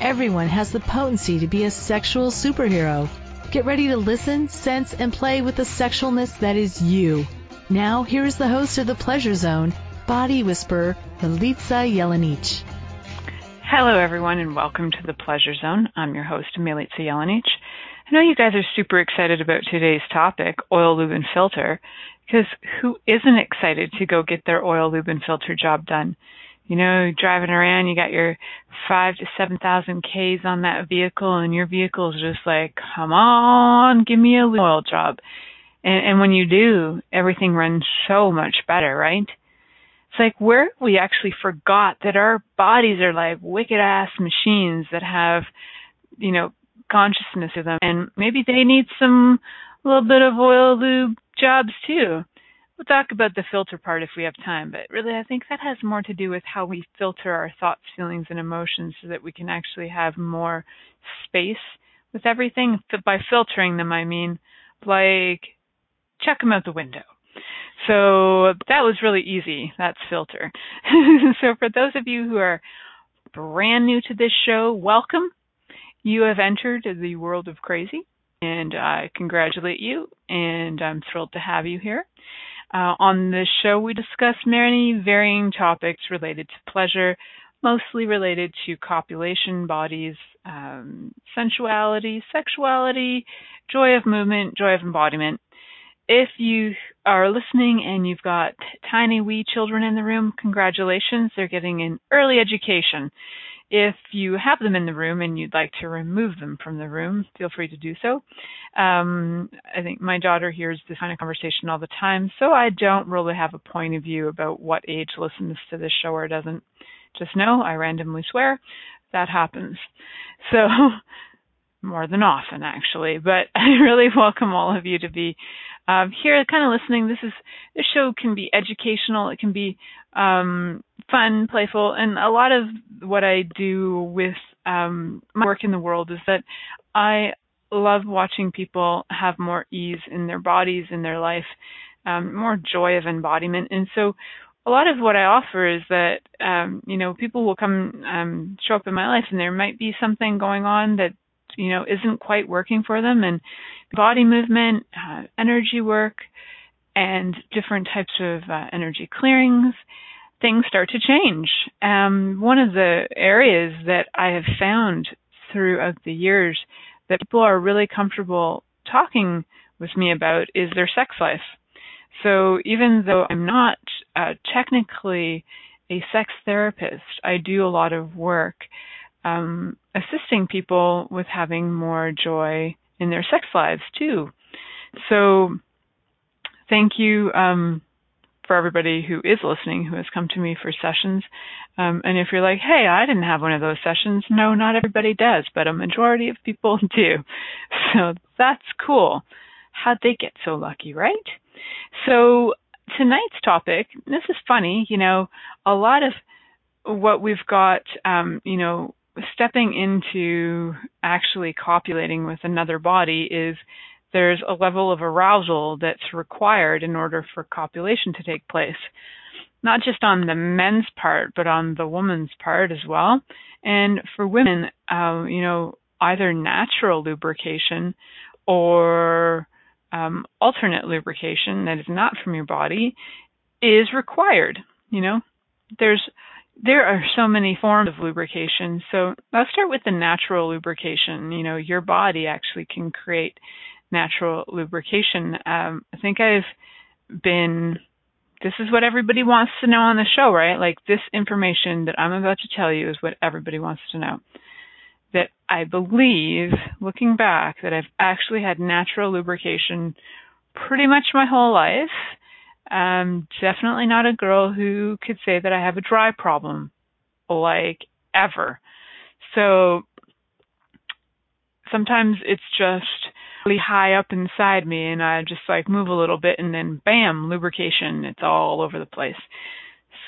Everyone has the potency to be a sexual superhero. Get ready to listen, sense, and play with the sexualness that is you. Now, here is the host of The Pleasure Zone, Body Whisperer, Milica Jelenic. Hello, everyone, and welcome to The Pleasure Zone. I'm your host, Milica Jelenic. I know you guys are super excited about today's topic, oil, lube, and filter, because who isn't excited to go get their oil, lube, and filter job done? You know, driving around, you got your five to seven thousand Ks on that vehicle and your vehicle is just like, come on, give me a oil job. And, and when you do, everything runs so much better, right? It's like where we actually forgot that our bodies are like wicked ass machines that have, you know, consciousness of them and maybe they need some little bit of oil lube jobs too. We'll talk about the filter part if we have time, but really I think that has more to do with how we filter our thoughts, feelings, and emotions so that we can actually have more space with everything. By filtering them, I mean like check them out the window. So that was really easy. That's filter. so for those of you who are brand new to this show, welcome. You have entered the world of crazy, and I congratulate you, and I'm thrilled to have you here. Uh, on this show, we discuss many varying topics related to pleasure, mostly related to copulation, bodies, um, sensuality, sexuality, joy of movement, joy of embodiment. If you are listening and you've got tiny wee children in the room, congratulations, they're getting an early education. If you have them in the room and you'd like to remove them from the room, feel free to do so. Um, I think my daughter hears this kind of conversation all the time, so I don't really have a point of view about what age listens to this show or doesn't. Just know I randomly swear. That happens. So, more than often actually, but I really welcome all of you to be um, here kind of listening. This is this show can be educational. It can be um, fun, playful, and a lot of what I do with um, my work in the world is that I love watching people have more ease in their bodies, in their life, um, more joy of embodiment, and so a lot of what I offer is that um, you know people will come um, show up in my life, and there might be something going on that you know isn't quite working for them, and body movement, uh, energy work, and different types of uh, energy clearings, things start to change. Um, one of the areas that I have found throughout the years that people are really comfortable talking with me about is their sex life. So even though I'm not uh, technically a sex therapist, I do a lot of work um, assisting people with having more joy in their sex lives too. So thank you um, for everybody who is listening who has come to me for sessions. Um, and if you're like, hey, I didn't have one of those sessions, no, not everybody does, but a majority of people do. So that's cool. How'd they get so lucky, right? So tonight's topic, this is funny, you know, a lot of what we've got, um, you know, stepping into actually copulating with another body is there's a level of arousal that's required in order for copulation to take place. Not just on the men's part, but on the woman's part as well. And for women, uh, you know, either natural lubrication or um, alternate lubrication that is not from your body is required. You know, there's there are so many forms of lubrication. So let's start with the natural lubrication. You know, your body actually can create natural lubrication. Um, I think I've been, this is what everybody wants to know on the show, right? Like this information that I'm about to tell you is what everybody wants to know. That I believe, looking back, that I've actually had natural lubrication pretty much my whole life um, definitely not a girl who could say that I have a dry problem, like ever. So sometimes it's just really high up inside me and I just like move a little bit and then bam, lubrication. It's all over the place.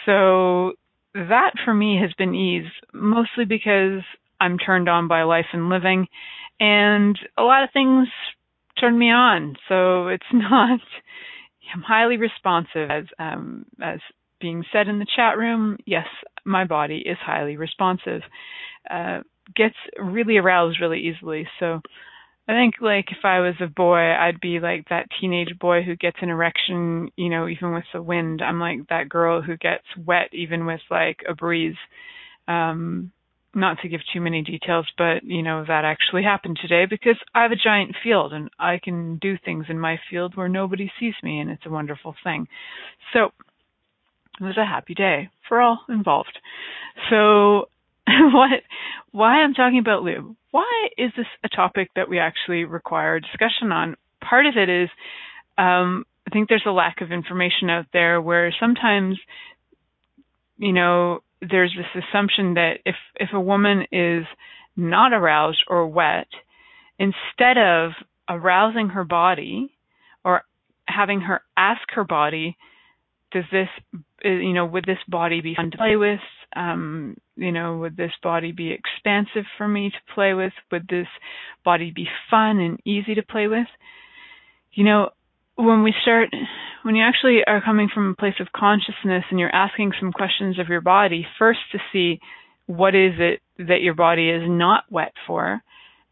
So that for me has been ease, mostly because I'm turned on by life and living and a lot of things turn me on. So it's not, I'm highly responsive as, um, as being said in the chat room. Yes, my body is highly responsive. Uh, gets really aroused really easily. So I think like if I was a boy, I'd be like that teenage boy who gets an erection, you know, even with the wind. I'm like that girl who gets wet even with like a breeze. Um not to give too many details, but you know, that actually happened today because I have a giant field and I can do things in my field where nobody sees me and it's a wonderful thing. So it was a happy day for all involved. So what why I'm talking about lube. Why is this a topic that we actually require discussion on? Part of it is um, I think there's a lack of information out there where sometimes you know there's this assumption that if if a woman is not aroused or wet, instead of arousing her body or having her ask her body, does this you know would this body be fun to play with? Um, you know, would this body be expansive for me to play with? Would this body be fun and easy to play with? You know, when we start, when you actually are coming from a place of consciousness and you're asking some questions of your body, first to see what is it that your body is not wet for,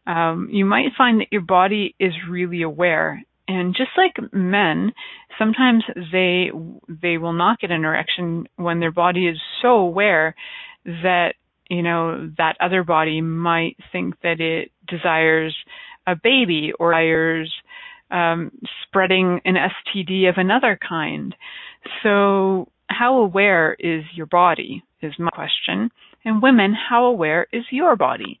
um, you might find that your body is really aware. And just like men, sometimes they they will not get an erection when their body is so aware that you know that other body might think that it desires a baby or desires um, spreading an STD of another kind. So, how aware is your body? Is my question. And women, how aware is your body?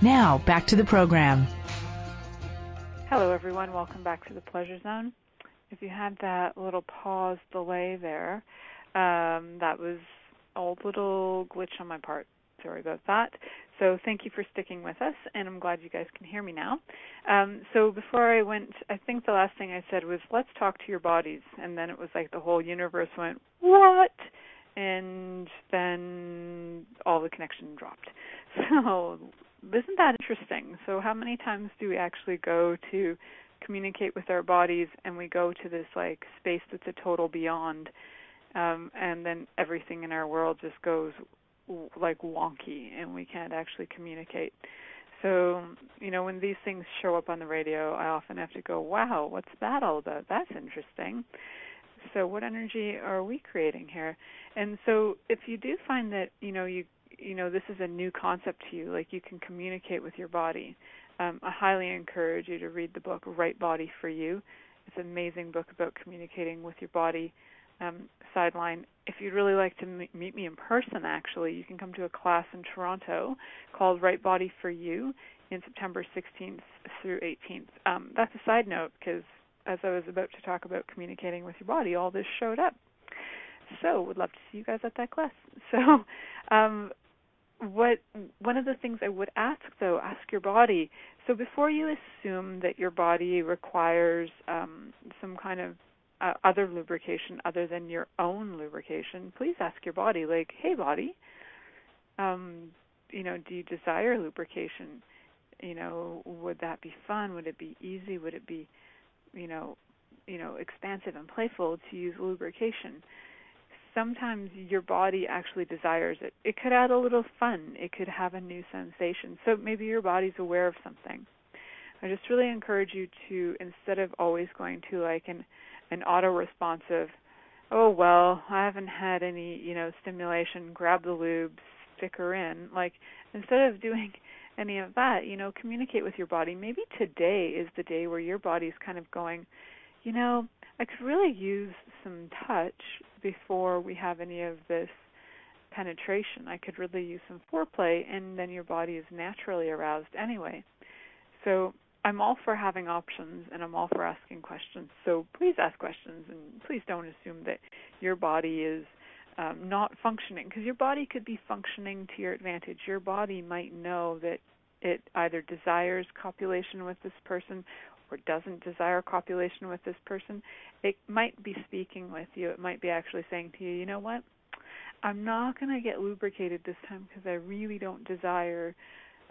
Now, back to the program. Hello, everyone. Welcome back to the Pleasure Zone. If you had that little pause delay there, um, that was a little glitch on my part. Sorry about that. So thank you for sticking with us, and I'm glad you guys can hear me now. Um, so before I went, I think the last thing I said was, let's talk to your bodies. And then it was like the whole universe went, what? And then all the connection dropped. So isn't that interesting? So, how many times do we actually go to communicate with our bodies and we go to this like space that's a total beyond, um, and then everything in our world just goes like wonky and we can't actually communicate. So, you know, when these things show up on the radio, I often have to go, wow, what's that all about? That's interesting. So, what energy are we creating here? And so, if you do find that, you know, you you know this is a new concept to you like you can communicate with your body. Um, i highly encourage you to read the book right body for you. It's an amazing book about communicating with your body. Um, sideline if you'd really like to m- meet me in person actually you can come to a class in toronto called right body for you in september 16th through 18th um, that's a side note because as i was about to talk about communicating with your body all this showed up. So would love to see you guys at that class. So um, what one of the things I would ask though, ask your body. So before you assume that your body requires um, some kind of uh, other lubrication other than your own lubrication, please ask your body, like, hey body, um, you know, do you desire lubrication? You know, would that be fun? Would it be easy? Would it be, you know, you know, expansive and playful to use lubrication? Sometimes your body actually desires it. It could add a little fun. It could have a new sensation. So maybe your body's aware of something. I just really encourage you to instead of always going to like an an auto responsive, oh well, I haven't had any, you know, stimulation, grab the lube, stick her in. Like instead of doing any of that, you know, communicate with your body. Maybe today is the day where your body's kind of going, you know, I could really use some touch before we have any of this penetration. I could really use some foreplay, and then your body is naturally aroused anyway. So I'm all for having options, and I'm all for asking questions. So please ask questions, and please don't assume that your body is um, not functioning, because your body could be functioning to your advantage. Your body might know that it either desires copulation with this person or doesn't desire copulation with this person, it might be speaking with you. It might be actually saying to you, you know what? I'm not going to get lubricated this time because I really don't desire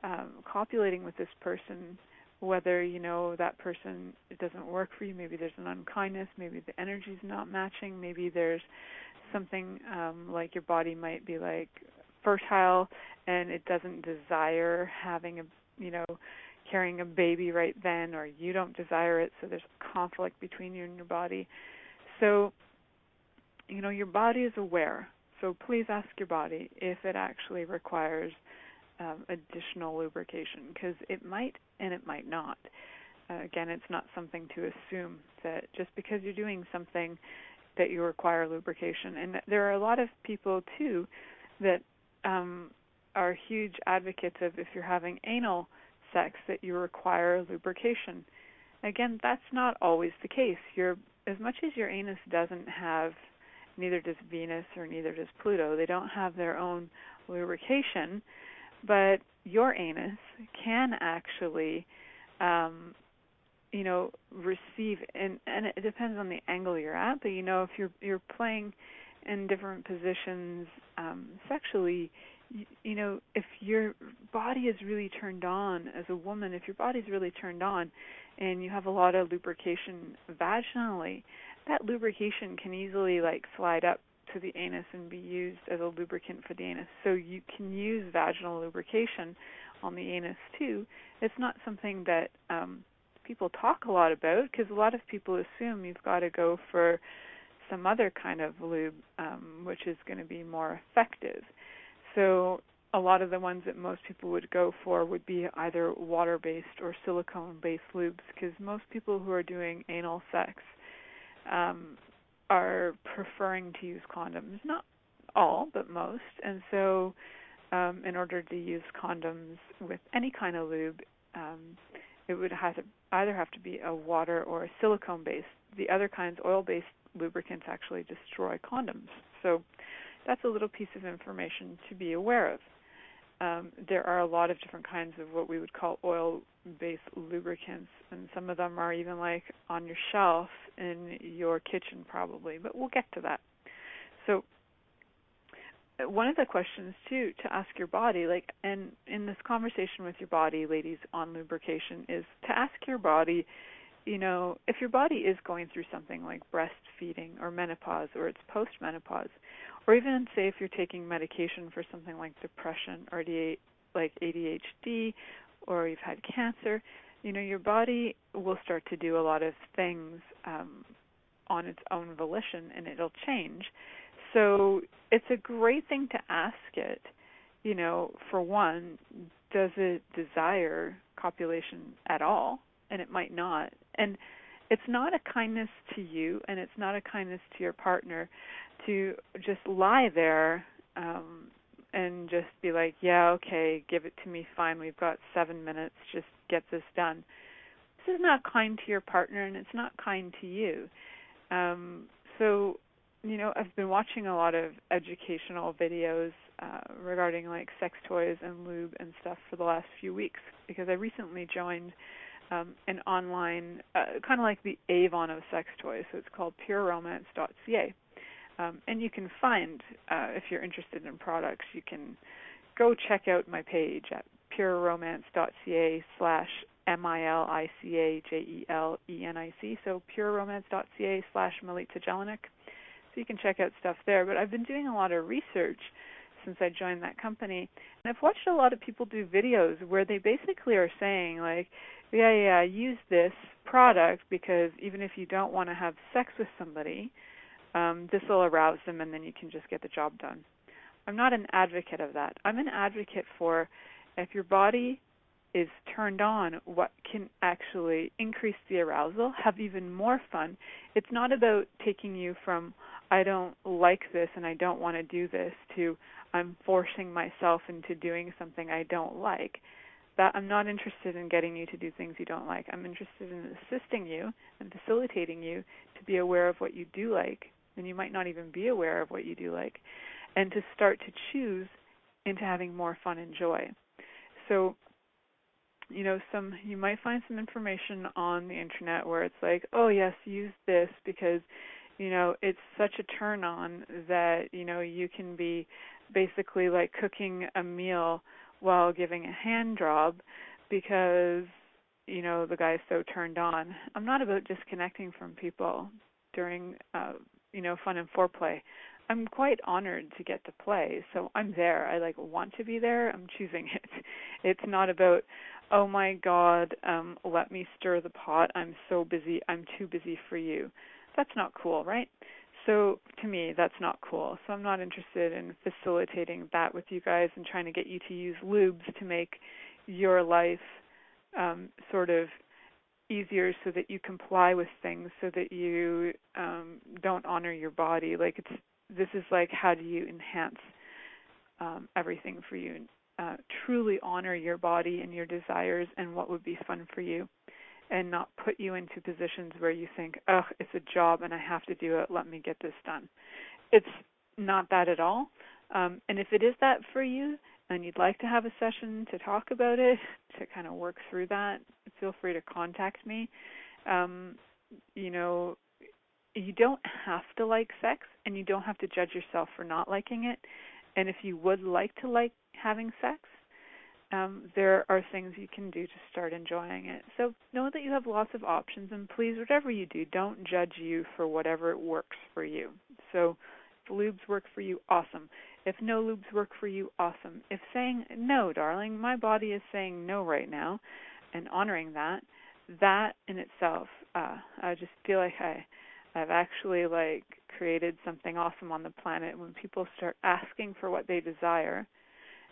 um, copulating with this person. Whether you know that person it doesn't work for you, maybe there's an unkindness, maybe the energy's not matching, maybe there's something um, like your body might be like fertile and it doesn't desire having a you know carrying a baby right then or you don't desire it so there's conflict between you and your body. So you know your body is aware. So please ask your body if it actually requires um, additional lubrication because it might and it might not. Uh, again it's not something to assume that just because you're doing something that you require lubrication. And there are a lot of people too that um, are huge advocates of if you're having anal sex that you require lubrication. Again, that's not always the case. Your as much as your anus doesn't have neither does Venus or neither does Pluto. They don't have their own lubrication, but your anus can actually um you know receive and and it depends on the angle you're at but you know if you're you're playing in different positions um sexually you, know, if your body is really turned on as a woman, if your body's really turned on and you have a lot of lubrication vaginally, that lubrication can easily like slide up to the anus and be used as a lubricant for the anus. So you can use vaginal lubrication on the anus too. It's not something that um people talk a lot about because a lot of people assume you've got to go for some other kind of lube um which is going to be more effective so a lot of the ones that most people would go for would be either water-based or silicone-based lubes because most people who are doing anal sex um, are preferring to use condoms. Not all, but most. And so, um, in order to use condoms with any kind of lube, um, it would have to either have to be a water or a silicone based. The other kinds, oil based lubricants, actually destroy condoms. So that's a little piece of information to be aware of. Um, there are a lot of different kinds of what we would call oil based lubricants, and some of them are even like on your shelf in your kitchen, probably, but we'll get to that. So, one of the questions too to ask your body like and in this conversation with your body ladies on lubrication is to ask your body you know if your body is going through something like breastfeeding or menopause or it's postmenopause or even say if you're taking medication for something like depression or like ADHD or you've had cancer, you know your body will start to do a lot of things um, on its own volition and it'll change. So it's a great thing to ask it. You know, for one, does it desire copulation at all? And it might not. And it's not a kindness to you and it's not a kindness to your partner to just lie there um and just be like, "Yeah, okay, give it to me fine. We've got 7 minutes. Just get this done." This is not kind to your partner and it's not kind to you. Um so, you know, I've been watching a lot of educational videos uh regarding like sex toys and lube and stuff for the last few weeks because I recently joined um, an online, uh, kind of like the Avon of sex toys. So it's called PureRomance.ca. Um, and you can find, uh, if you're interested in products, you can go check out my page at pureromance.ca slash M-I-L-I-C-A-J-E-L-E-N-I-C. So pureromance.ca slash Milica Jelenic. So you can check out stuff there. But I've been doing a lot of research since I joined that company. And I've watched a lot of people do videos where they basically are saying like, yeah, yeah, use this product because even if you don't want to have sex with somebody, um, this will arouse them and then you can just get the job done. I'm not an advocate of that. I'm an advocate for if your body is turned on, what can actually increase the arousal, have even more fun. It's not about taking you from, I don't like this and I don't want to do this, to I'm forcing myself into doing something I don't like that I'm not interested in getting you to do things you don't like. I'm interested in assisting you and facilitating you to be aware of what you do like, and you might not even be aware of what you do like, and to start to choose into having more fun and joy. So, you know, some you might find some information on the internet where it's like, oh yes, use this because you know it's such a turn on that you know you can be basically like cooking a meal while giving a hand job because you know the guy's so turned on. I'm not about disconnecting from people during uh you know fun and foreplay. I'm quite honored to get to play, so I'm there. I like want to be there. I'm choosing it. It's not about oh my god, um let me stir the pot. I'm so busy. I'm too busy for you. That's not cool, right? So to me, that's not cool. So I'm not interested in facilitating that with you guys and trying to get you to use lubes to make your life um, sort of easier so that you comply with things so that you um, don't honor your body. Like it's this is like how do you enhance um, everything for you? Uh, truly honor your body and your desires and what would be fun for you and not put you into positions where you think, "Oh, it's a job and I have to do it. Let me get this done." It's not that at all. Um, and if it is that for you, and you'd like to have a session to talk about it, to kind of work through that, feel free to contact me. Um, you know, you don't have to like sex, and you don't have to judge yourself for not liking it. And if you would like to like having sex, um, there are things you can do to start enjoying it. So know that you have lots of options, and please, whatever you do, don't judge you for whatever works for you. So if lubes work for you, awesome. If no lubes work for you, awesome. If saying no, darling, my body is saying no right now, and honoring that, that in itself, uh, I just feel like I, I've actually like created something awesome on the planet when people start asking for what they desire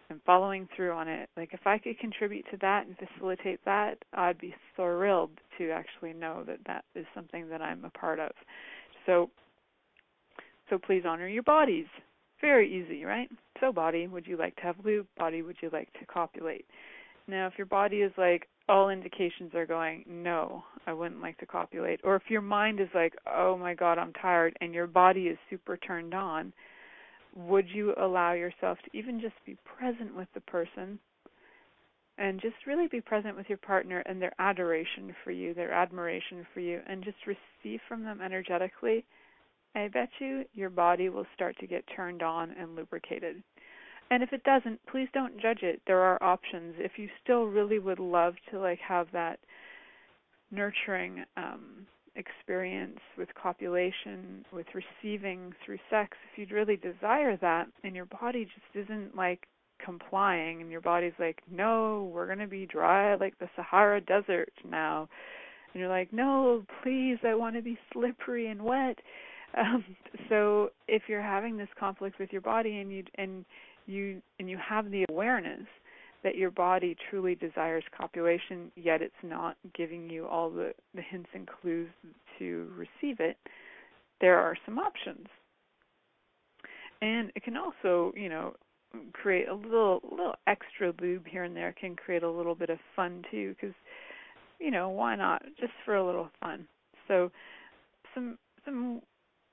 and following through on it. Like if I could contribute to that and facilitate that, I'd be thrilled to actually know that that is something that I'm a part of. So so please honor your bodies. Very easy, right? So body, would you like to have lube? Body, would you like to copulate? Now, if your body is like all indications are going, no, I wouldn't like to copulate, or if your mind is like, oh my god, I'm tired, and your body is super turned on, would you allow yourself to even just be present with the person and just really be present with your partner and their adoration for you, their admiration for you, and just receive from them energetically? I bet you your body will start to get turned on and lubricated. And if it doesn't, please don't judge it. There are options. If you still really would love to like have that nurturing um experience with copulation, with receiving through sex, if you'd really desire that and your body just isn't like complying and your body's like, "No, we're going to be dry like the Sahara desert now." And you're like, "No, please, I want to be slippery and wet." Um, so if you're having this conflict with your body and you and you and you have the awareness that your body truly desires copulation, yet it's not giving you all the, the hints and clues to receive it, there are some options. And it can also, you know, create a little little extra lube here and there can create a little bit of fun too because you know why not just for a little fun so some some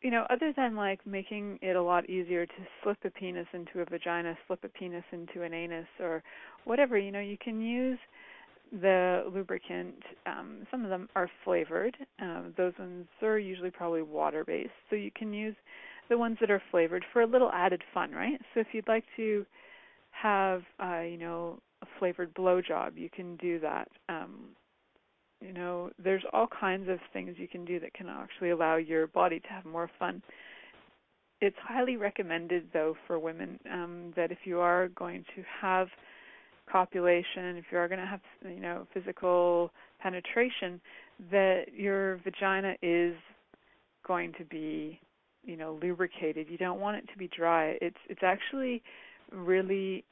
you know, other than like making it a lot easier to slip a penis into a vagina, slip a penis into an anus, or whatever, you know, you can use the lubricant. Um, some of them are flavored. Um, those ones are usually probably water based. So you can use the ones that are flavored for a little added fun, right? So if you'd like to have, uh, you know, a flavored blowjob, you can do that. Um, you know, there's all kinds of things you can do that can actually allow your body to have more fun. It's highly recommended, though, for women um, that if you are going to have copulation, if you are going to have, you know, physical penetration, that your vagina is going to be, you know, lubricated. You don't want it to be dry. It's it's actually really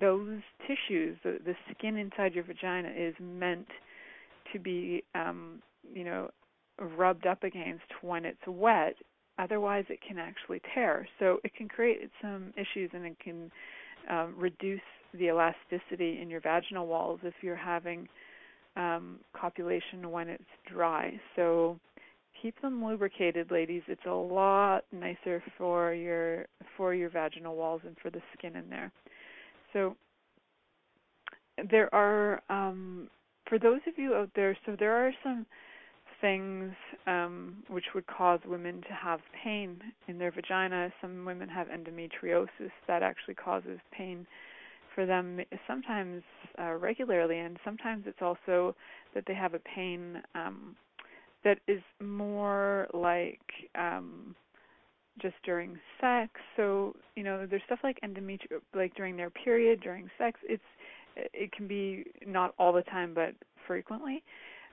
those tissues, the, the skin inside your vagina is meant to be um, you know rubbed up against when it's wet. Otherwise it can actually tear. So it can create some issues and it can uh, reduce the elasticity in your vaginal walls if you're having um, copulation when it's dry. So keep them lubricated ladies. It's a lot nicer for your for your vaginal walls and for the skin in there. So there are um, for those of you out there, so there are some things um, which would cause women to have pain in their vagina. Some women have endometriosis that actually causes pain for them sometimes uh, regularly, and sometimes it's also that they have a pain um, that is more like um, just during sex. So you know, there's stuff like endometri like during their period, during sex. It's it can be not all the time, but frequently.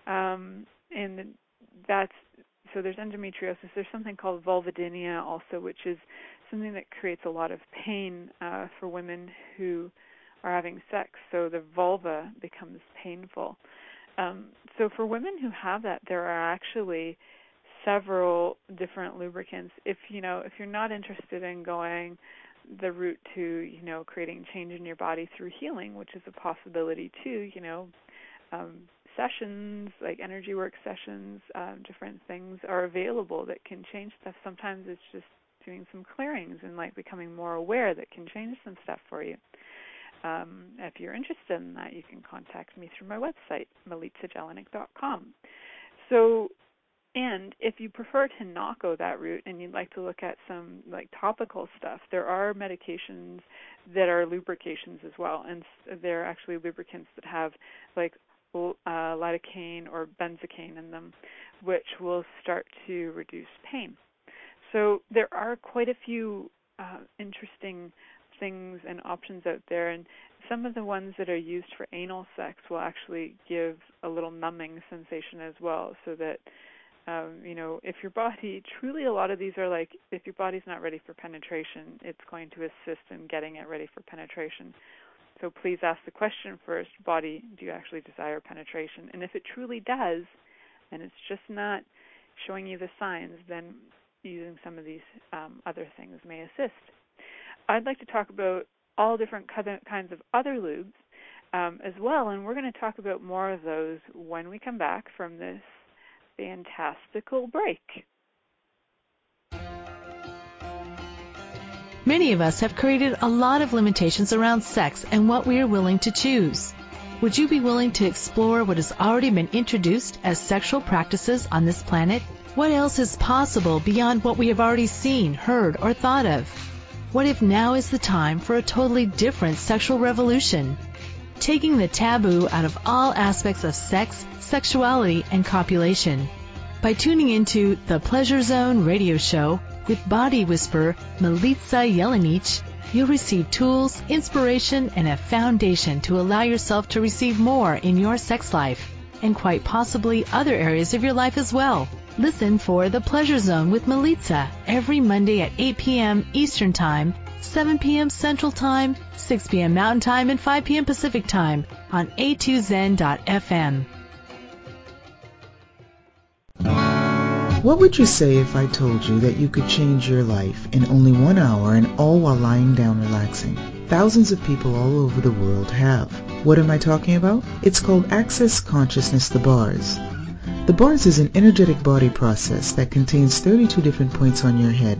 Um, and that's so there's endometriosis. There's something called vulvodynia also, which is something that creates a lot of pain uh, for women who are having sex. So the vulva becomes painful. Um, so for women who have that, there are actually several different lubricants. If you know, if you're not interested in going the route to you know creating change in your body through healing, which is a possibility too. You know, um, sessions like energy work sessions, um, different things are available that can change stuff. Sometimes it's just doing some clearings and like becoming more aware that can change some stuff for you. Um, if you're interested in that, you can contact me through my website, milicajelenic.com. So and if you prefer to not go that route and you'd like to look at some like topical stuff, there are medications that are lubrications as well, and they're actually lubricants that have like uh, lidocaine or benzocaine in them, which will start to reduce pain. So there are quite a few uh, interesting things and options out there, and some of the ones that are used for anal sex will actually give a little numbing sensation as well, so that um, you know, if your body truly a lot of these are like if your body's not ready for penetration, it's going to assist in getting it ready for penetration. So please ask the question first, body, do you actually desire penetration? And if it truly does, and it's just not showing you the signs, then using some of these um, other things may assist. I'd like to talk about all different kinds of other lubes um, as well. And we're going to talk about more of those when we come back from this fantastical break. Many of us have created a lot of limitations around sex and what we are willing to choose. Would you be willing to explore what has already been introduced as sexual practices on this planet? What else is possible beyond what we have already seen, heard, or thought of? What if now is the time for a totally different sexual revolution? Taking the taboo out of all aspects of sex, sexuality, and copulation. By tuning into the Pleasure Zone radio show, with body whisperer Milica Jelenic, you'll receive tools, inspiration, and a foundation to allow yourself to receive more in your sex life, and quite possibly other areas of your life as well. Listen for The Pleasure Zone with Milica every Monday at 8 p.m. Eastern Time, 7 p.m. Central Time, 6 p.m. Mountain Time, and 5 p.m. Pacific Time on a2zen.fm. What would you say if I told you that you could change your life in only one hour and all while lying down relaxing? Thousands of people all over the world have. What am I talking about? It's called Access Consciousness the Bars. The bars is an energetic body process that contains 32 different points on your head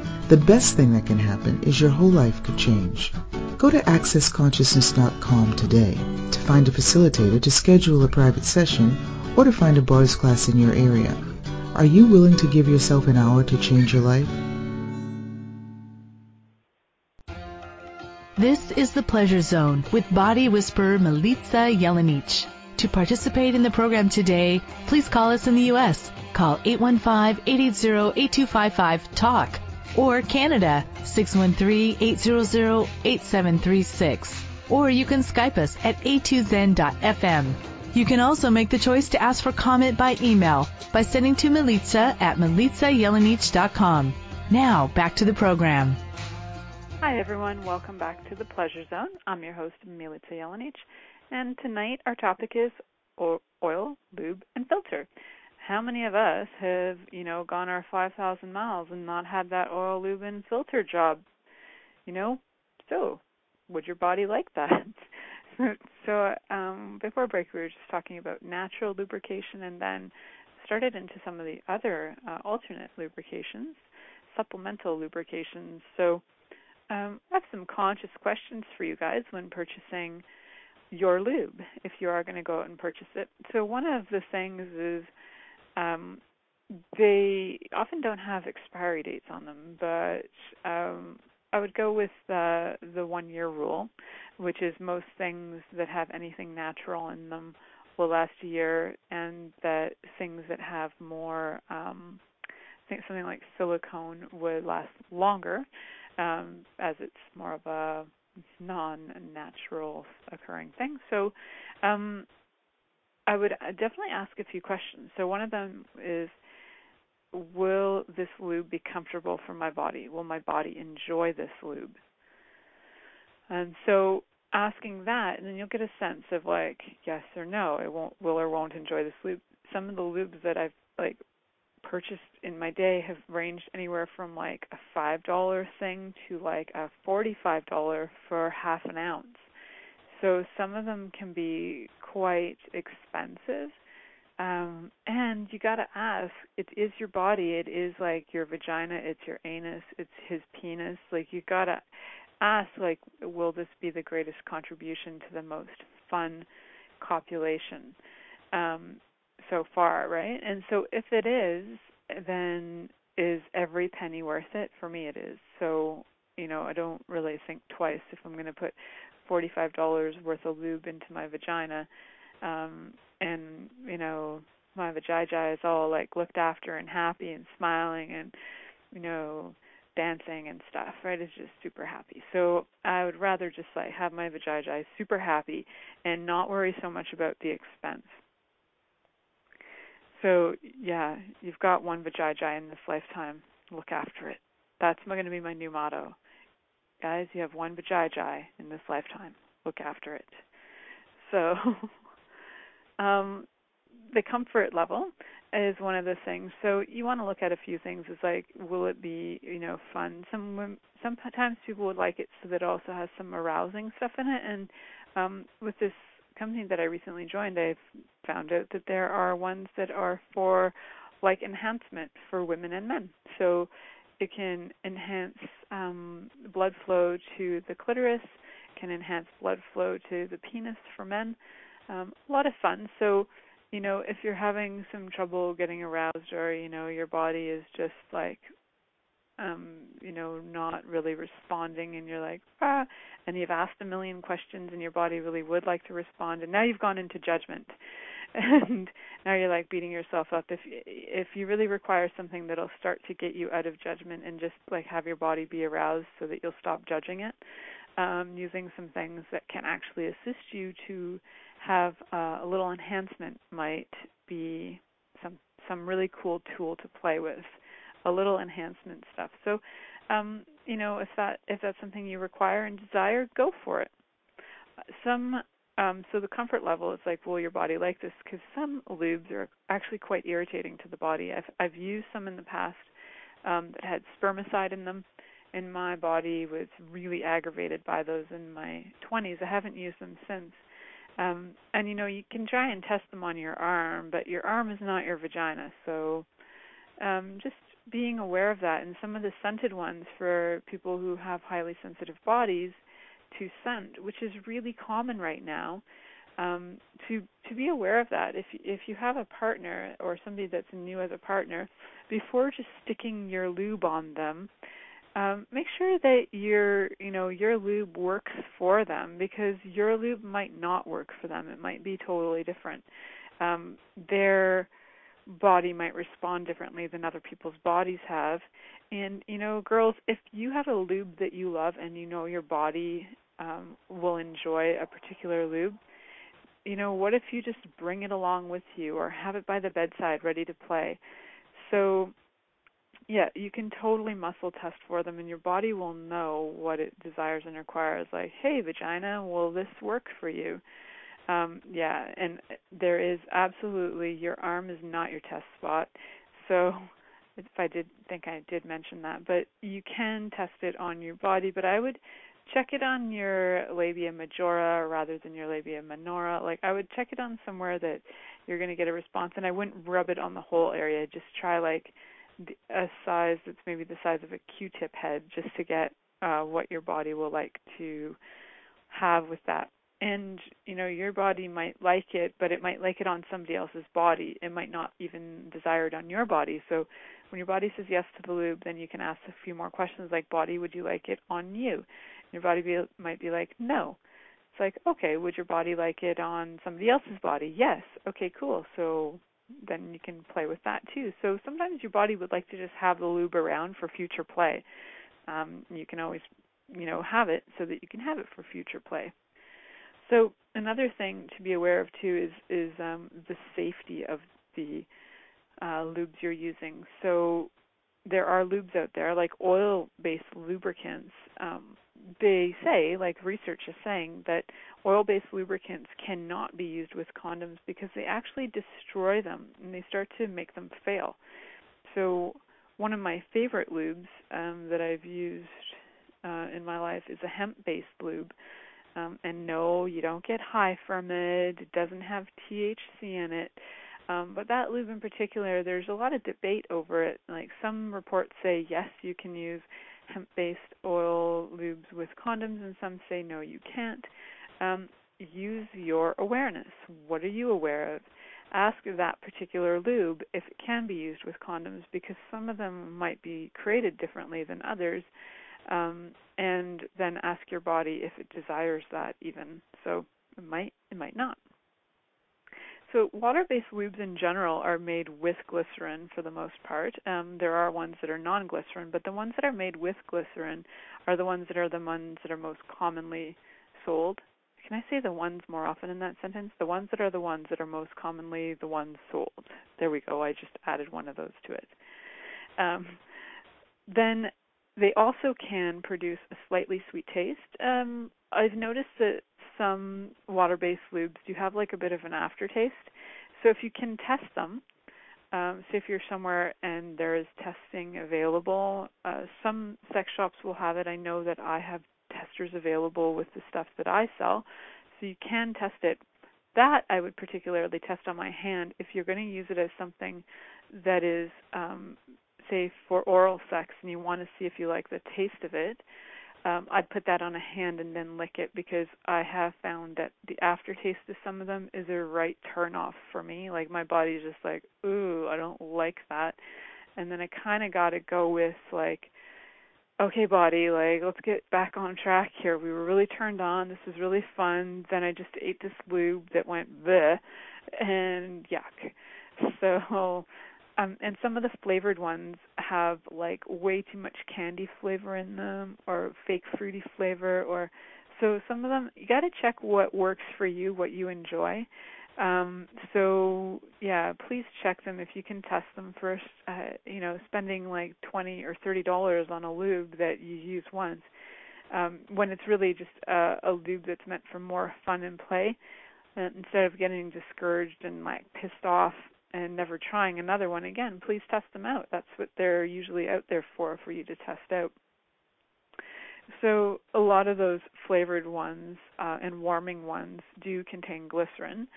The best thing that can happen is your whole life could change. Go to accessconsciousness.com today to find a facilitator to schedule a private session or to find a bars class in your area. Are you willing to give yourself an hour to change your life? This is the Pleasure Zone with body whisperer Milica Jelenic. To participate in the program today, please call us in the U.S. Call 815-880-8255-TALK or Canada 613-800-8736. Or you can Skype us at a2zen.fm. You can also make the choice to ask for comment by email by sending to Milica at milicajelenic.com. Now, back to the program. Hi, everyone. Welcome back to the Pleasure Zone. I'm your host, Milica Jelenic, and tonight our topic is oil, lube, and filter. How many of us have, you know, gone our 5,000 miles and not had that oil, lube, and filter job? You know, so would your body like that? so um, before break, we were just talking about natural lubrication, and then started into some of the other uh, alternate lubrications, supplemental lubrications. So um, I have some conscious questions for you guys when purchasing your lube if you are going to go out and purchase it. So one of the things is um, they often don't have expiry dates on them, but um, I would go with the the one year rule, which is most things that have anything natural in them will last a year, and that things that have more, um, I think something like silicone would last longer um, as it's more of a non-natural occurring thing. So um, I would uh, definitely ask a few questions. So one of them is, will this lube be comfortable for my body? Will my body enjoy this lube? And so asking that, and then you'll get a sense of like yes or no. It won't, will or won't enjoy this lube. Some of the lubes that I've like purchased in my day have ranged anywhere from like a five dollar thing to like a forty five dollar for half an ounce. So some of them can be quite expensive. Um, and you got to ask, it is your body, it is like your vagina, it's your anus, it's his penis. Like you got to ask like will this be the greatest contribution to the most fun copulation? Um, so far, right? And so if it is, then is every penny worth it? For me, it is. So, you know, I don't really think twice if I'm going to put $45 worth of lube into my vagina. Um, and, you know, my vagina is all like looked after and happy and smiling and, you know, dancing and stuff, right? It's just super happy. So I would rather just like have my vagina super happy and not worry so much about the expense. So yeah, you've got one vajayjay in this lifetime. look after it. That's going to be my new motto. Guys, you have one vajayjay in this lifetime. Look after it. So, um, the comfort level is one of the things. So you want to look at a few things. Is like, will it be, you know, fun? Some sometimes people would like it so that it also has some arousing stuff in it. And um, with this company that I recently joined, I've found out that there are ones that are for like enhancement for women and men. So it can enhance um, blood flow to the clitoris, can enhance blood flow to the penis for men. Um, a lot of fun. So you know, if you're having some trouble getting aroused or, you know, your body is just like um, you know, not really responding and you're like, ah and you've asked a million questions and your body really would like to respond and now you've gone into judgment. And now you're like beating yourself up if if you really require something that'll start to get you out of judgment and just like have your body be aroused so that you'll stop judging it. Um, using some things that can actually assist you to have uh, a little enhancement might be some some really cool tool to play with, a little enhancement stuff. So, um, you know, if that if that's something you require and desire, go for it. Some um, so the comfort level is like, will your body like this? Because some lubes are actually quite irritating to the body. I've I've used some in the past um, that had spermicide in them, and my body was really aggravated by those in my 20s. I haven't used them since um, and you know, you can try and test them on your arm, but your arm is not your vagina. So um, just being aware of that. And some of the scented ones for people who have highly sensitive bodies to scent, which is really common right now. Um, to to be aware of that, if if you have a partner or somebody that's new as a partner, before just sticking your lube on them, um, make sure that your you know your lube works for them because your lube might not work for them. It might be totally different. Um, their body might respond differently than other people's bodies have. And you know, girls, if you have a lube that you love and you know your body um, will enjoy a particular lube, you know, what if you just bring it along with you or have it by the bedside ready to play? So yeah, you can totally muscle test for them, and your body will know what it desires and requires. Like, hey, vagina, will this work for you? Um, yeah, and there is absolutely your arm is not your test spot. So, if I did think I did mention that, but you can test it on your body. But I would check it on your labia majora rather than your labia minora. Like I would check it on somewhere that you're going to get a response, and I wouldn't rub it on the whole area. Just try like a size that's maybe the size of a Q-tip head, just to get uh, what your body will like to have with that. And you know, your body might like it, but it might like it on somebody else's body. It might not even desire it on your body. So when your body says yes to the lube, then you can ask a few more questions like, "Body, would you like it on you?" Your body be, might be like, "No." It's like, okay, would your body like it on somebody else's body? Yes. Okay, cool. So then you can play with that too. So sometimes your body would like to just have the lube around for future play. Um, you can always, you know, have it so that you can have it for future play. So another thing to be aware of too is is um, the safety of the uh, lubes you're using. So there are lubes out there like oil-based lubricants. Um, they say, like research is saying, that oil based lubricants cannot be used with condoms because they actually destroy them and they start to make them fail. So, one of my favorite lubes um, that I've used uh, in my life is a hemp based lube. Um, and no, you don't get high from it, it doesn't have THC in it. Um, but that lube in particular, there's a lot of debate over it. Like some reports say yes, you can use hemp-based oil lubes with condoms, and some say no, you can't. Um, use your awareness. What are you aware of? Ask that particular lube if it can be used with condoms, because some of them might be created differently than others. Um, and then ask your body if it desires that even. So it might, it might not. So water-based lubes in general are made with glycerin for the most part. Um, there are ones that are non-glycerin, but the ones that are made with glycerin are the ones that are the ones that are most commonly sold. Can I say the ones more often in that sentence? The ones that are the ones that are most commonly the ones sold. There we go. I just added one of those to it. Um, then they also can produce a slightly sweet taste. Um, I've noticed that some water-based lubes do have like a bit of an aftertaste. So if you can test them, um, say if you're somewhere and there is testing available, uh, some sex shops will have it. I know that I have testers available with the stuff that I sell, so you can test it. That I would particularly test on my hand if you're going to use it as something that is, um, say, for oral sex, and you want to see if you like the taste of it um, I'd put that on a hand and then lick it because I have found that the aftertaste of some of them is a right turn off for me. Like my body's just like, ooh, I don't like that. And then I kind of got to go with like, okay, body, like let's get back on track here. We were really turned on. This is really fun. Then I just ate this lube that went bleh, and yuck. So um, and some of the flavored ones have like way too much candy flavor in them or fake fruity flavor or so some of them you got to check what works for you, what you enjoy. Um, so yeah, please check them if you can test them first. Uh, you know, spending like twenty or thirty dollars on a lube that you use once, um, when it's really just a, a lube that's meant for more fun and play, uh, instead of getting discouraged and like pissed off and never trying another one again, please test them out. That's what they're usually out there for, for you to test out. So a lot of those flavored ones uh, and warming ones do contain glycerin.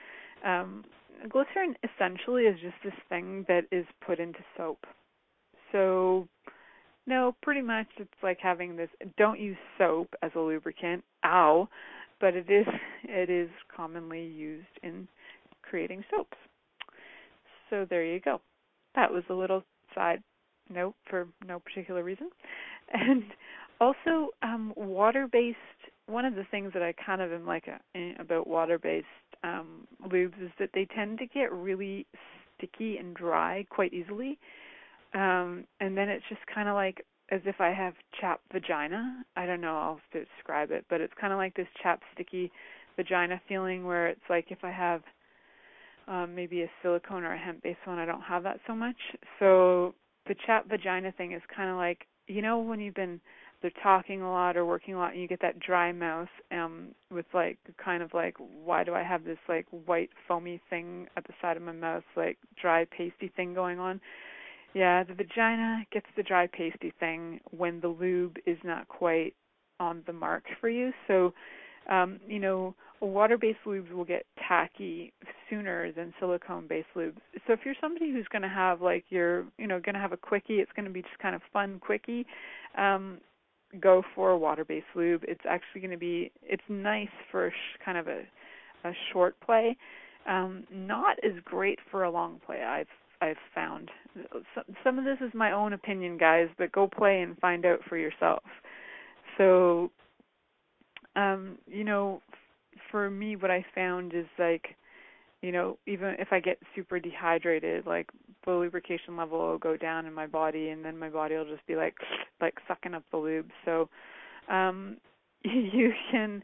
Um, glycerin essentially is just this thing that is put into soap. So no, pretty much it's like having this. Don't use soap as a lubricant. Ow, but it is it is commonly used in creating soaps. So there you go. That was a little side note for no particular reason. And also, um, water-based. One of the things that I kind of am like a, eh, about water-based um, lubes is that they tend to get really sticky and dry quite easily. Um, and then it's just kind of like as if I have chapped vagina. I don't know how to describe it, but it's kind of like this chapped, sticky vagina feeling where it's like if I have um, maybe a silicone or a hemp based one. I don't have that so much. So the chat vagina thing is kind of like you know when you've been they're talking a lot or working a lot and you get that dry mouth um with like kind of like why do I have this like white foamy thing at the side of my mouth like dry pasty thing going on yeah the vagina gets the dry pasty thing when the lube is not quite on the mark for you so um, you know, water-based lubes will get tacky sooner than silicone-based lubes. So if you're somebody who's going to have like you're, you know, going to have a quickie, it's going to be just kind of fun quickie. Um, go for a water-based lube. It's actually going to be it's nice for sh- kind of a a short play. Um, not as great for a long play. I've I've found. Some of this is my own opinion, guys, but go play and find out for yourself. So um, you know, for me, what I found is like, you know, even if I get super dehydrated, like the lubrication level will go down in my body, and then my body will just be like, like sucking up the lube. So, um, you can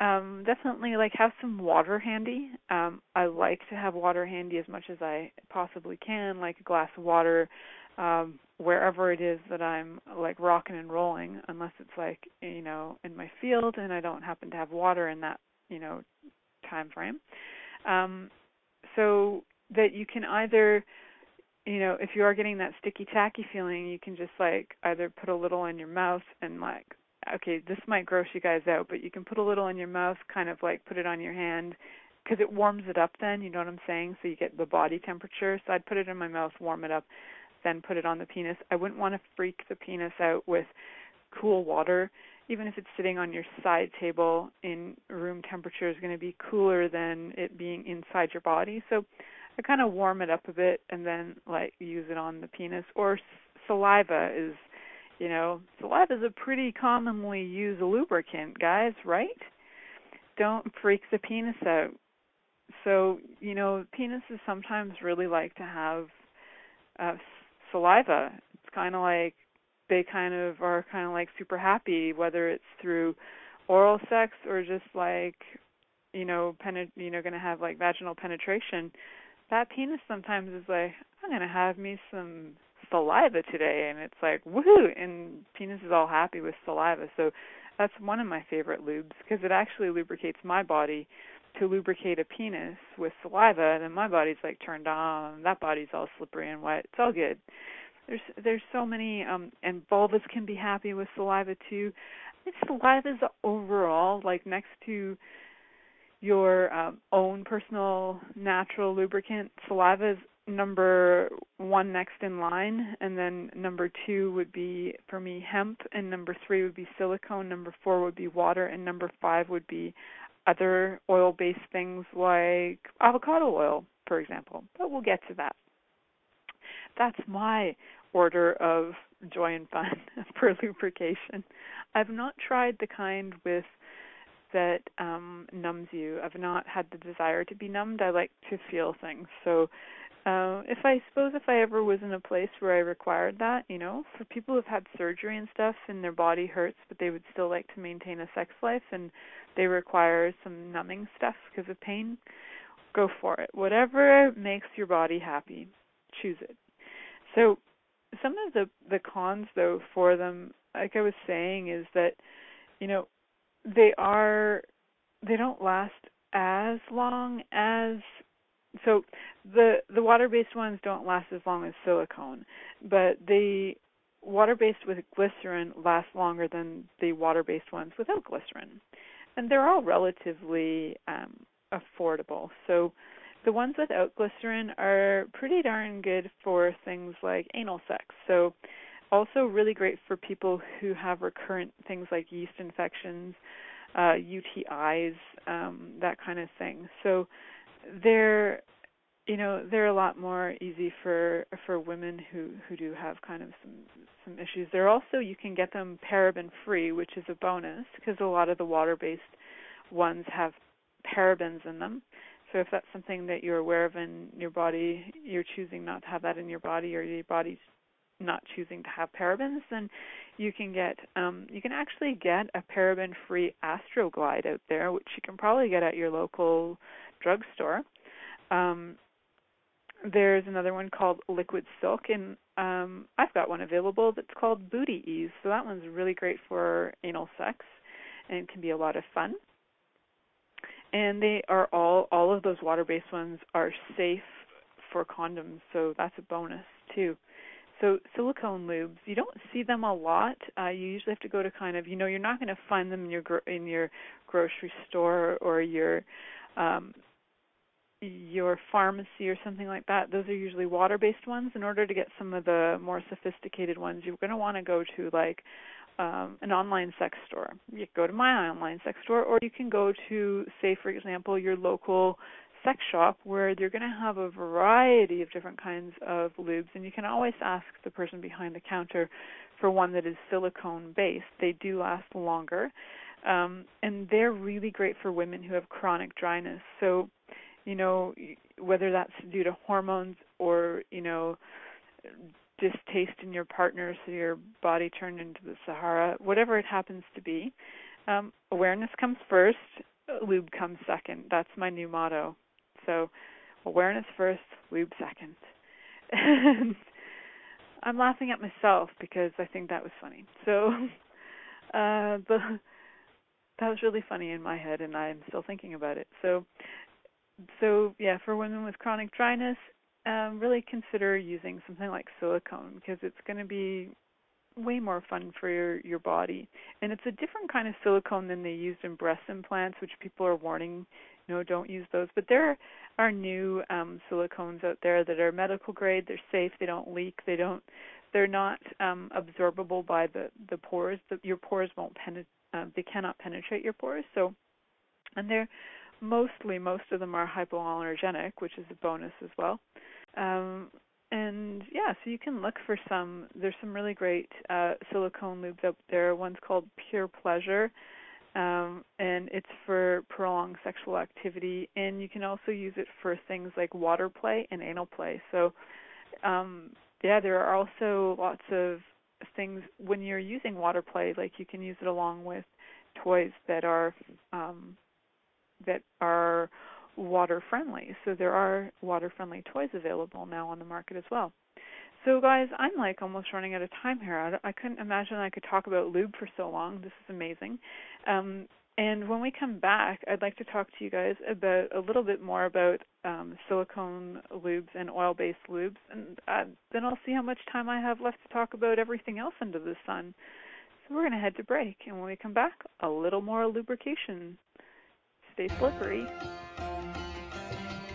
um definitely like have some water handy um i like to have water handy as much as i possibly can like a glass of water um wherever it is that I'm like rocking and rolling unless it's like you know in my field and I don't happen to have water in that you know time frame. Um so that you can either you know if you are getting that sticky tacky feeling you can just like either put a little in your mouth and like okay this might gross you guys out but you can put a little in your mouth kind of like put it on your hand because it warms it up then you know what i'm saying? So you get the body temperature. So i'd put it in my mouth warm it up then put it on the penis. I wouldn't want to freak the penis out with cool water, even if it's sitting on your side table in room temperature is going to be cooler than it being inside your body. So I kind of warm it up a bit and then like use it on the penis. Or saliva is, you know, saliva is a pretty commonly used lubricant, guys, right? Don't freak the penis out. So, you know, penises sometimes really like to have uh, saliva. It's kind of like they kind of are kind of like super happy, whether it's through oral sex or just like you know, penet- you know, going to have like vaginal penetration. That penis sometimes is like, I'm going to have me some saliva today and it's like woohoo! And penis is all happy with saliva. So that's one of my favorite lubes because it actually lubricates my body to lubricate a penis with saliva and then my body's like turned on that body's all slippery and wet. It's all good there's there's so many um and vulvas can be happy with saliva too. I think saliva is overall like next to your um, own personal natural lubricant saliva is number one next in line, and then number two would be for me hemp, and number three would be silicone, number four would be water, and number five would be other oil based things like avocado oil, for example. But we'll get to that. That's my order of joy and fun for lubrication. I've not tried the kind with that um numbs you. I've not had the desire to be numbed. I like to feel things. So uh, if I suppose if I ever was in a place where I required that, you know, for people who've had surgery and stuff and their body hurts, but they would still like to maintain a sex life and they require some numbing stuff because of pain, go for it. Whatever makes your body happy, choose it. So, some of the the cons though for them, like I was saying, is that you know they are they don't last as long as so the the water based ones don't last as long as silicone, but the water based with glycerin last longer than the water based ones without glycerin. And they're all relatively um, affordable. So the ones without glycerin are pretty darn good for things like anal sex. So also really great for people who have recurrent things like yeast infections, uh, UTIs, um, that kind of thing. So they're you know they're a lot more easy for for women who who do have kind of some some issues they're also you can get them paraben free which is a bonus because a lot of the water based ones have parabens in them so if that's something that you're aware of in your body you're choosing not to have that in your body or your body's not choosing to have parabens then you can get um you can actually get a paraben free astroglide out there which you can probably get at your local drugstore um, there's another one called Liquid Silk, and um, I've got one available that's called Booty Ease. So that one's really great for anal sex, and can be a lot of fun. And they are all all of those water-based ones are safe for condoms, so that's a bonus too. So silicone lubes, you don't see them a lot. Uh, you usually have to go to kind of, you know, you're not going to find them in your gro- in your grocery store or your um, your pharmacy or something like that, those are usually water based ones. In order to get some of the more sophisticated ones, you're going to want to go to like um, an online sex store. You go to my online sex store, or you can go to, say, for example, your local sex shop where they're going to have a variety of different kinds of lubes, and you can always ask the person behind the counter for one that is silicone based. They do last longer. Um, and they're really great for women who have chronic dryness. So you know, whether that's due to hormones or, you know, distaste in your partner, so your body turned into the Sahara, whatever it happens to be. Um, awareness comes first, lube comes second. That's my new motto. So, awareness first, lube second. And I'm laughing at myself because I think that was funny. So, uh, the that was really funny in my head, and I'm still thinking about it. So, so yeah, for women with chronic dryness, um, really consider using something like silicone because it's going to be way more fun for your your body. And it's a different kind of silicone than they used in breast implants, which people are warning, you know, don't use those. But there are new um, silicones out there that are medical grade. They're safe. They don't leak. They don't. They're not um, absorbable by the the pores. The, your pores won't penetrate. Uh, they cannot penetrate your pores. So, and they're mostly most of them are hypoallergenic, which is a bonus as well. Um, and yeah, so you can look for some. There's some really great uh, silicone lubes out there. One's called Pure Pleasure, um, and it's for prolonged sexual activity. And you can also use it for things like water play and anal play. So um, yeah, there are also lots of things when you're using water play. Like you can use it along with toys that are um, that are water friendly. So there are water friendly toys available now on the market as well. So, guys, I'm like almost running out of time here. I, I couldn't imagine I could talk about lube for so long. This is amazing. Um, and when we come back, I'd like to talk to you guys about a little bit more about um, silicone lubes and oil-based lubes, and uh, then I'll see how much time I have left to talk about everything else under the sun. So we're going to head to break, and when we come back, a little more lubrication. Stay slippery.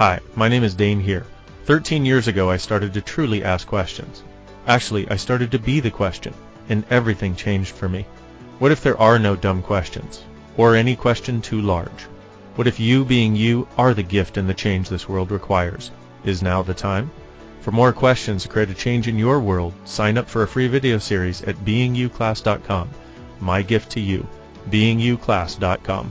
Hi, my name is Dain Heer. 13 years ago I started to truly ask questions. Actually, I started to be the question, and everything changed for me. What if there are no dumb questions? Or any question too large? What if you being you are the gift and the change this world requires? Is now the time? For more questions to create a change in your world, sign up for a free video series at beingyouclass.com. My gift to you, beingyouclass.com.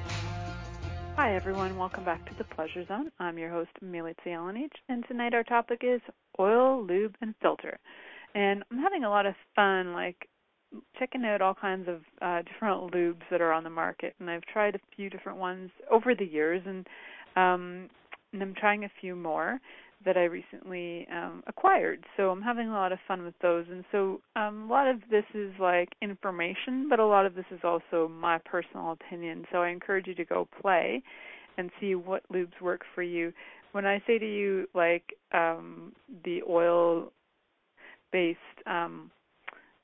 Hi, everyone. Welcome back to the Pleasure Zone. I'm your host, Milica Jelenic, and tonight our topic is oil, lube, and filter. And I'm having a lot of fun, like checking out all kinds of uh, different lubes that are on the market, and I've tried a few different ones over the years, and um, and I'm trying a few more that I recently um, acquired. So I'm having a lot of fun with those. And so um, a lot of this is like information, but a lot of this is also my personal opinion. So I encourage you to go play and see what lubes work for you. When I say to you like um, the oil based um,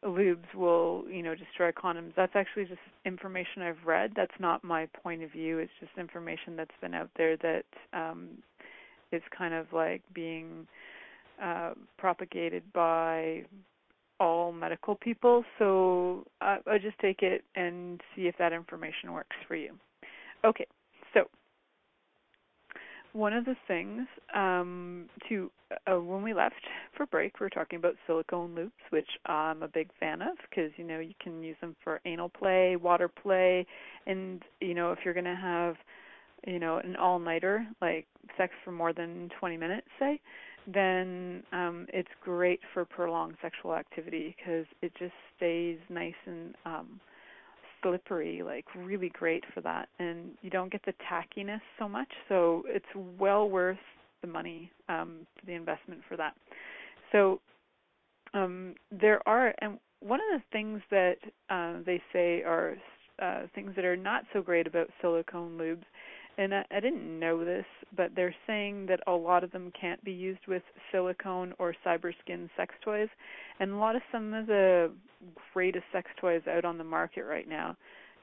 lubes will, you know, destroy condoms, that's actually just information I've read. That's not my point of view. It's just information that's been out there that um, is kind of like being uh, propagated by all medical people. So I, I just take it and see if that information works for you. Okay, so one of the things um, to uh, when we left for break, we were talking about silicone lubes, which I'm a big fan of because you know you can use them for anal play, water play, and you know if you're going to have you know an all nighter like sex for more than 20 minutes say then um it's great for prolonged sexual activity because it just stays nice and um slippery like really great for that. And you don't get the tackiness so much so it's well worth the money um the investment for that. So um there are and one of the things that uh, they say are uh, things that are not so great about silicone lubes and I, I didn't know this, but they're saying that a lot of them can't be used with silicone or cyberskin sex toys, and a lot of some of the greatest sex toys out on the market right now,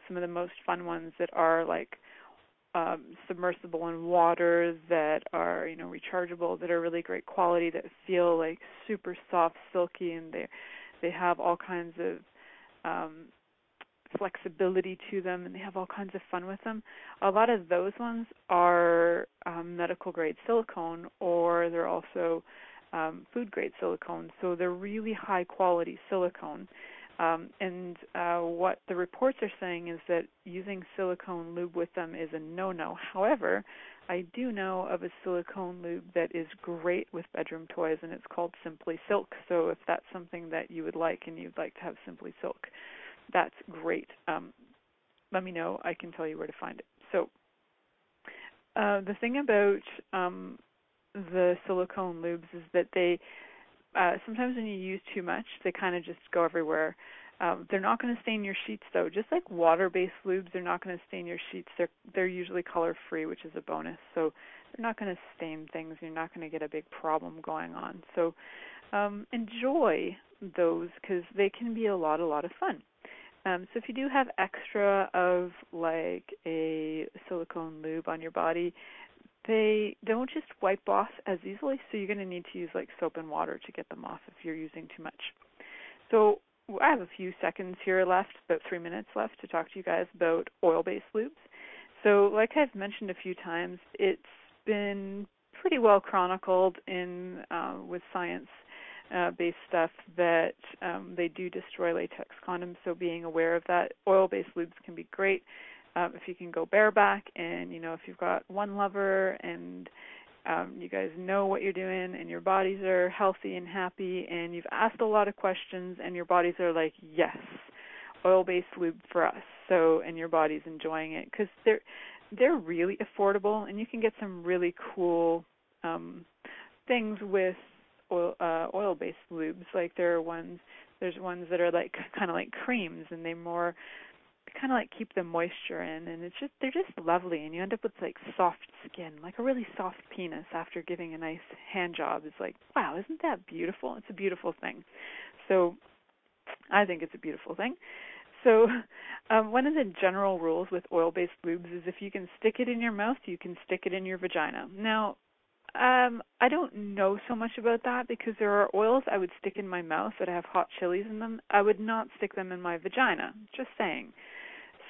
some of the most fun ones that are like um, submersible in water, that are you know rechargeable, that are really great quality, that feel like super soft, silky, and they they have all kinds of um, flexibility to them, and they have all kinds of fun with them. A lot of those ones are um, medical grade silicone, or they're also um, food grade silicone. So they're really high quality silicone. Um, and uh, what the reports are saying is that using silicone lube with them is a no-no. However, I do know of a silicone lube that is great with bedroom toys, and it's called Simply Silk. So if that's something that you would like and you'd like to have Simply Silk, that's great. Um, let me know. I can tell you where to find it. So uh, the thing about um, the silicone lubes is that they uh, sometimes when you use too much, they kind of just go everywhere. Um, they're not going to stain your sheets though. Just like water-based lubes, they're not going to stain your sheets. They're they're usually color-free, which is a bonus. So they're not going to stain things. You're not going to get a big problem going on. So um, enjoy those because they can be a lot a lot of fun. Um, so if you do have extra of like a silicone lube on your body, they don't just wipe off as easily, so you're going to need to use like soap and water to get them off if you're using too much. So I have a few seconds here left, about three minutes left, to talk to you guys about oil-based lubes. So, like I've mentioned a few times, it's been pretty well chronicled in uh, with science uh, based stuff that um, they do destroy latex condoms. So being aware of that, oil-based lubes can be great um, if you can go bareback and you know if you've got one lover and um, you guys know what you're doing and your bodies are healthy and happy and you've asked a lot of questions and your bodies are like yes oil-based lube for us so and your body's enjoying it because they're they're really affordable and you can get some really cool um, things with oil uh, oil-based lubes. Like there are ones there's ones that are like kind of like creams and they more kind of like keep the moisture in and it's just they're just lovely and you end up with like soft skin like a really soft penis after giving a nice hand job. Is like wow isn't that beautiful? It's a beautiful thing. So i think it's a beautiful thing. So um, one of the general rules with oil based lubes is if you can stick it in your mouth you can stick it in your vagina. Now um, I don't know so much about that because there are oils I would stick in my mouth that have hot chilies in them. I would not stick them in my vagina. Just saying.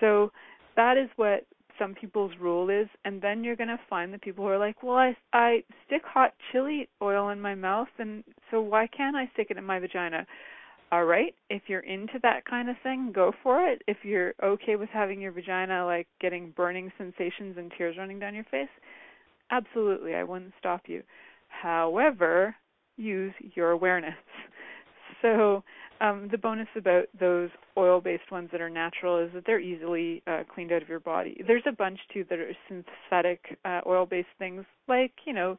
So that is what some people's rule is and then you're going to find the people who are like, "Well, I I stick hot chili oil in my mouth and so why can't I stick it in my vagina?" All right, if you're into that kind of thing, go for it. If you're okay with having your vagina like getting burning sensations and tears running down your face, absolutely, I wouldn't stop you. However, use your awareness. So um, the bonus about those oil-based ones that are natural is that they're easily uh, cleaned out of your body. There's a bunch too that are synthetic uh, oil-based things, like you know,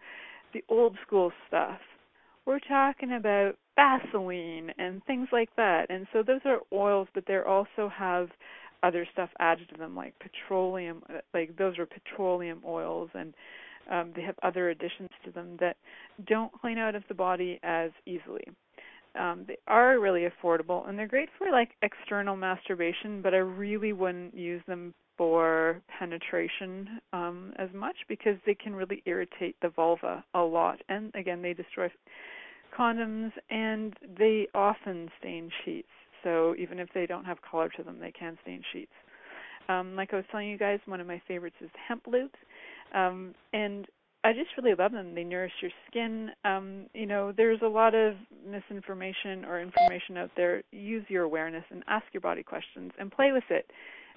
the old school stuff. We're talking about Vaseline and things like that, and so those are oils, but they also have other stuff added to them, like petroleum. Uh, like those are petroleum oils, and um, they have other additions to them that don't clean out of the body as easily. Um, they are really affordable and they're great for like external masturbation, but I really wouldn't use them for penetration um, as much because they can really irritate the vulva a lot. And again, they destroy condoms and they often stain sheets. So even if they don't have color to them, they can stain sheets. Um, like I was telling you guys, one of my favorites is hemp lubes. Um, and I just really love them. They nourish your skin. Um, you know, there's a lot of misinformation or information out there. Use your awareness and ask your body questions and play with it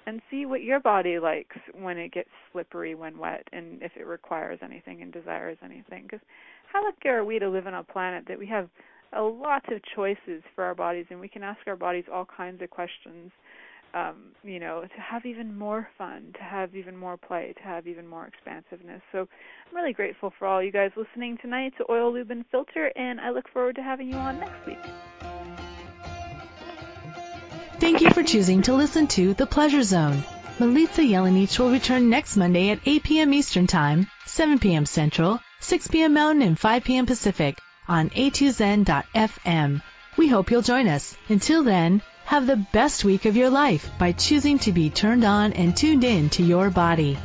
and see what your body likes when it gets slippery when wet and if it requires anything and desires anything. Because how lucky are we to live on a planet that we have a lot of choices for our bodies and we can ask our bodies all kinds of questions um, you know, to have even more fun, to have even more play, to have even more expansiveness. So I'm really grateful for all you guys listening tonight to Oil, Lube, and Filter, and I look forward to having you on next week. Thank you for choosing to listen to The Pleasure Zone. Milica Jelenic will return next Monday at 8 p.m. Eastern Time, 7 p.m. Central, 6 p.m. Mountain, and 5 p.m. Pacific on a2zen.fm. We hope you'll join us. Until then, have the best week of your life by choosing to be turned on and tuned in to your body.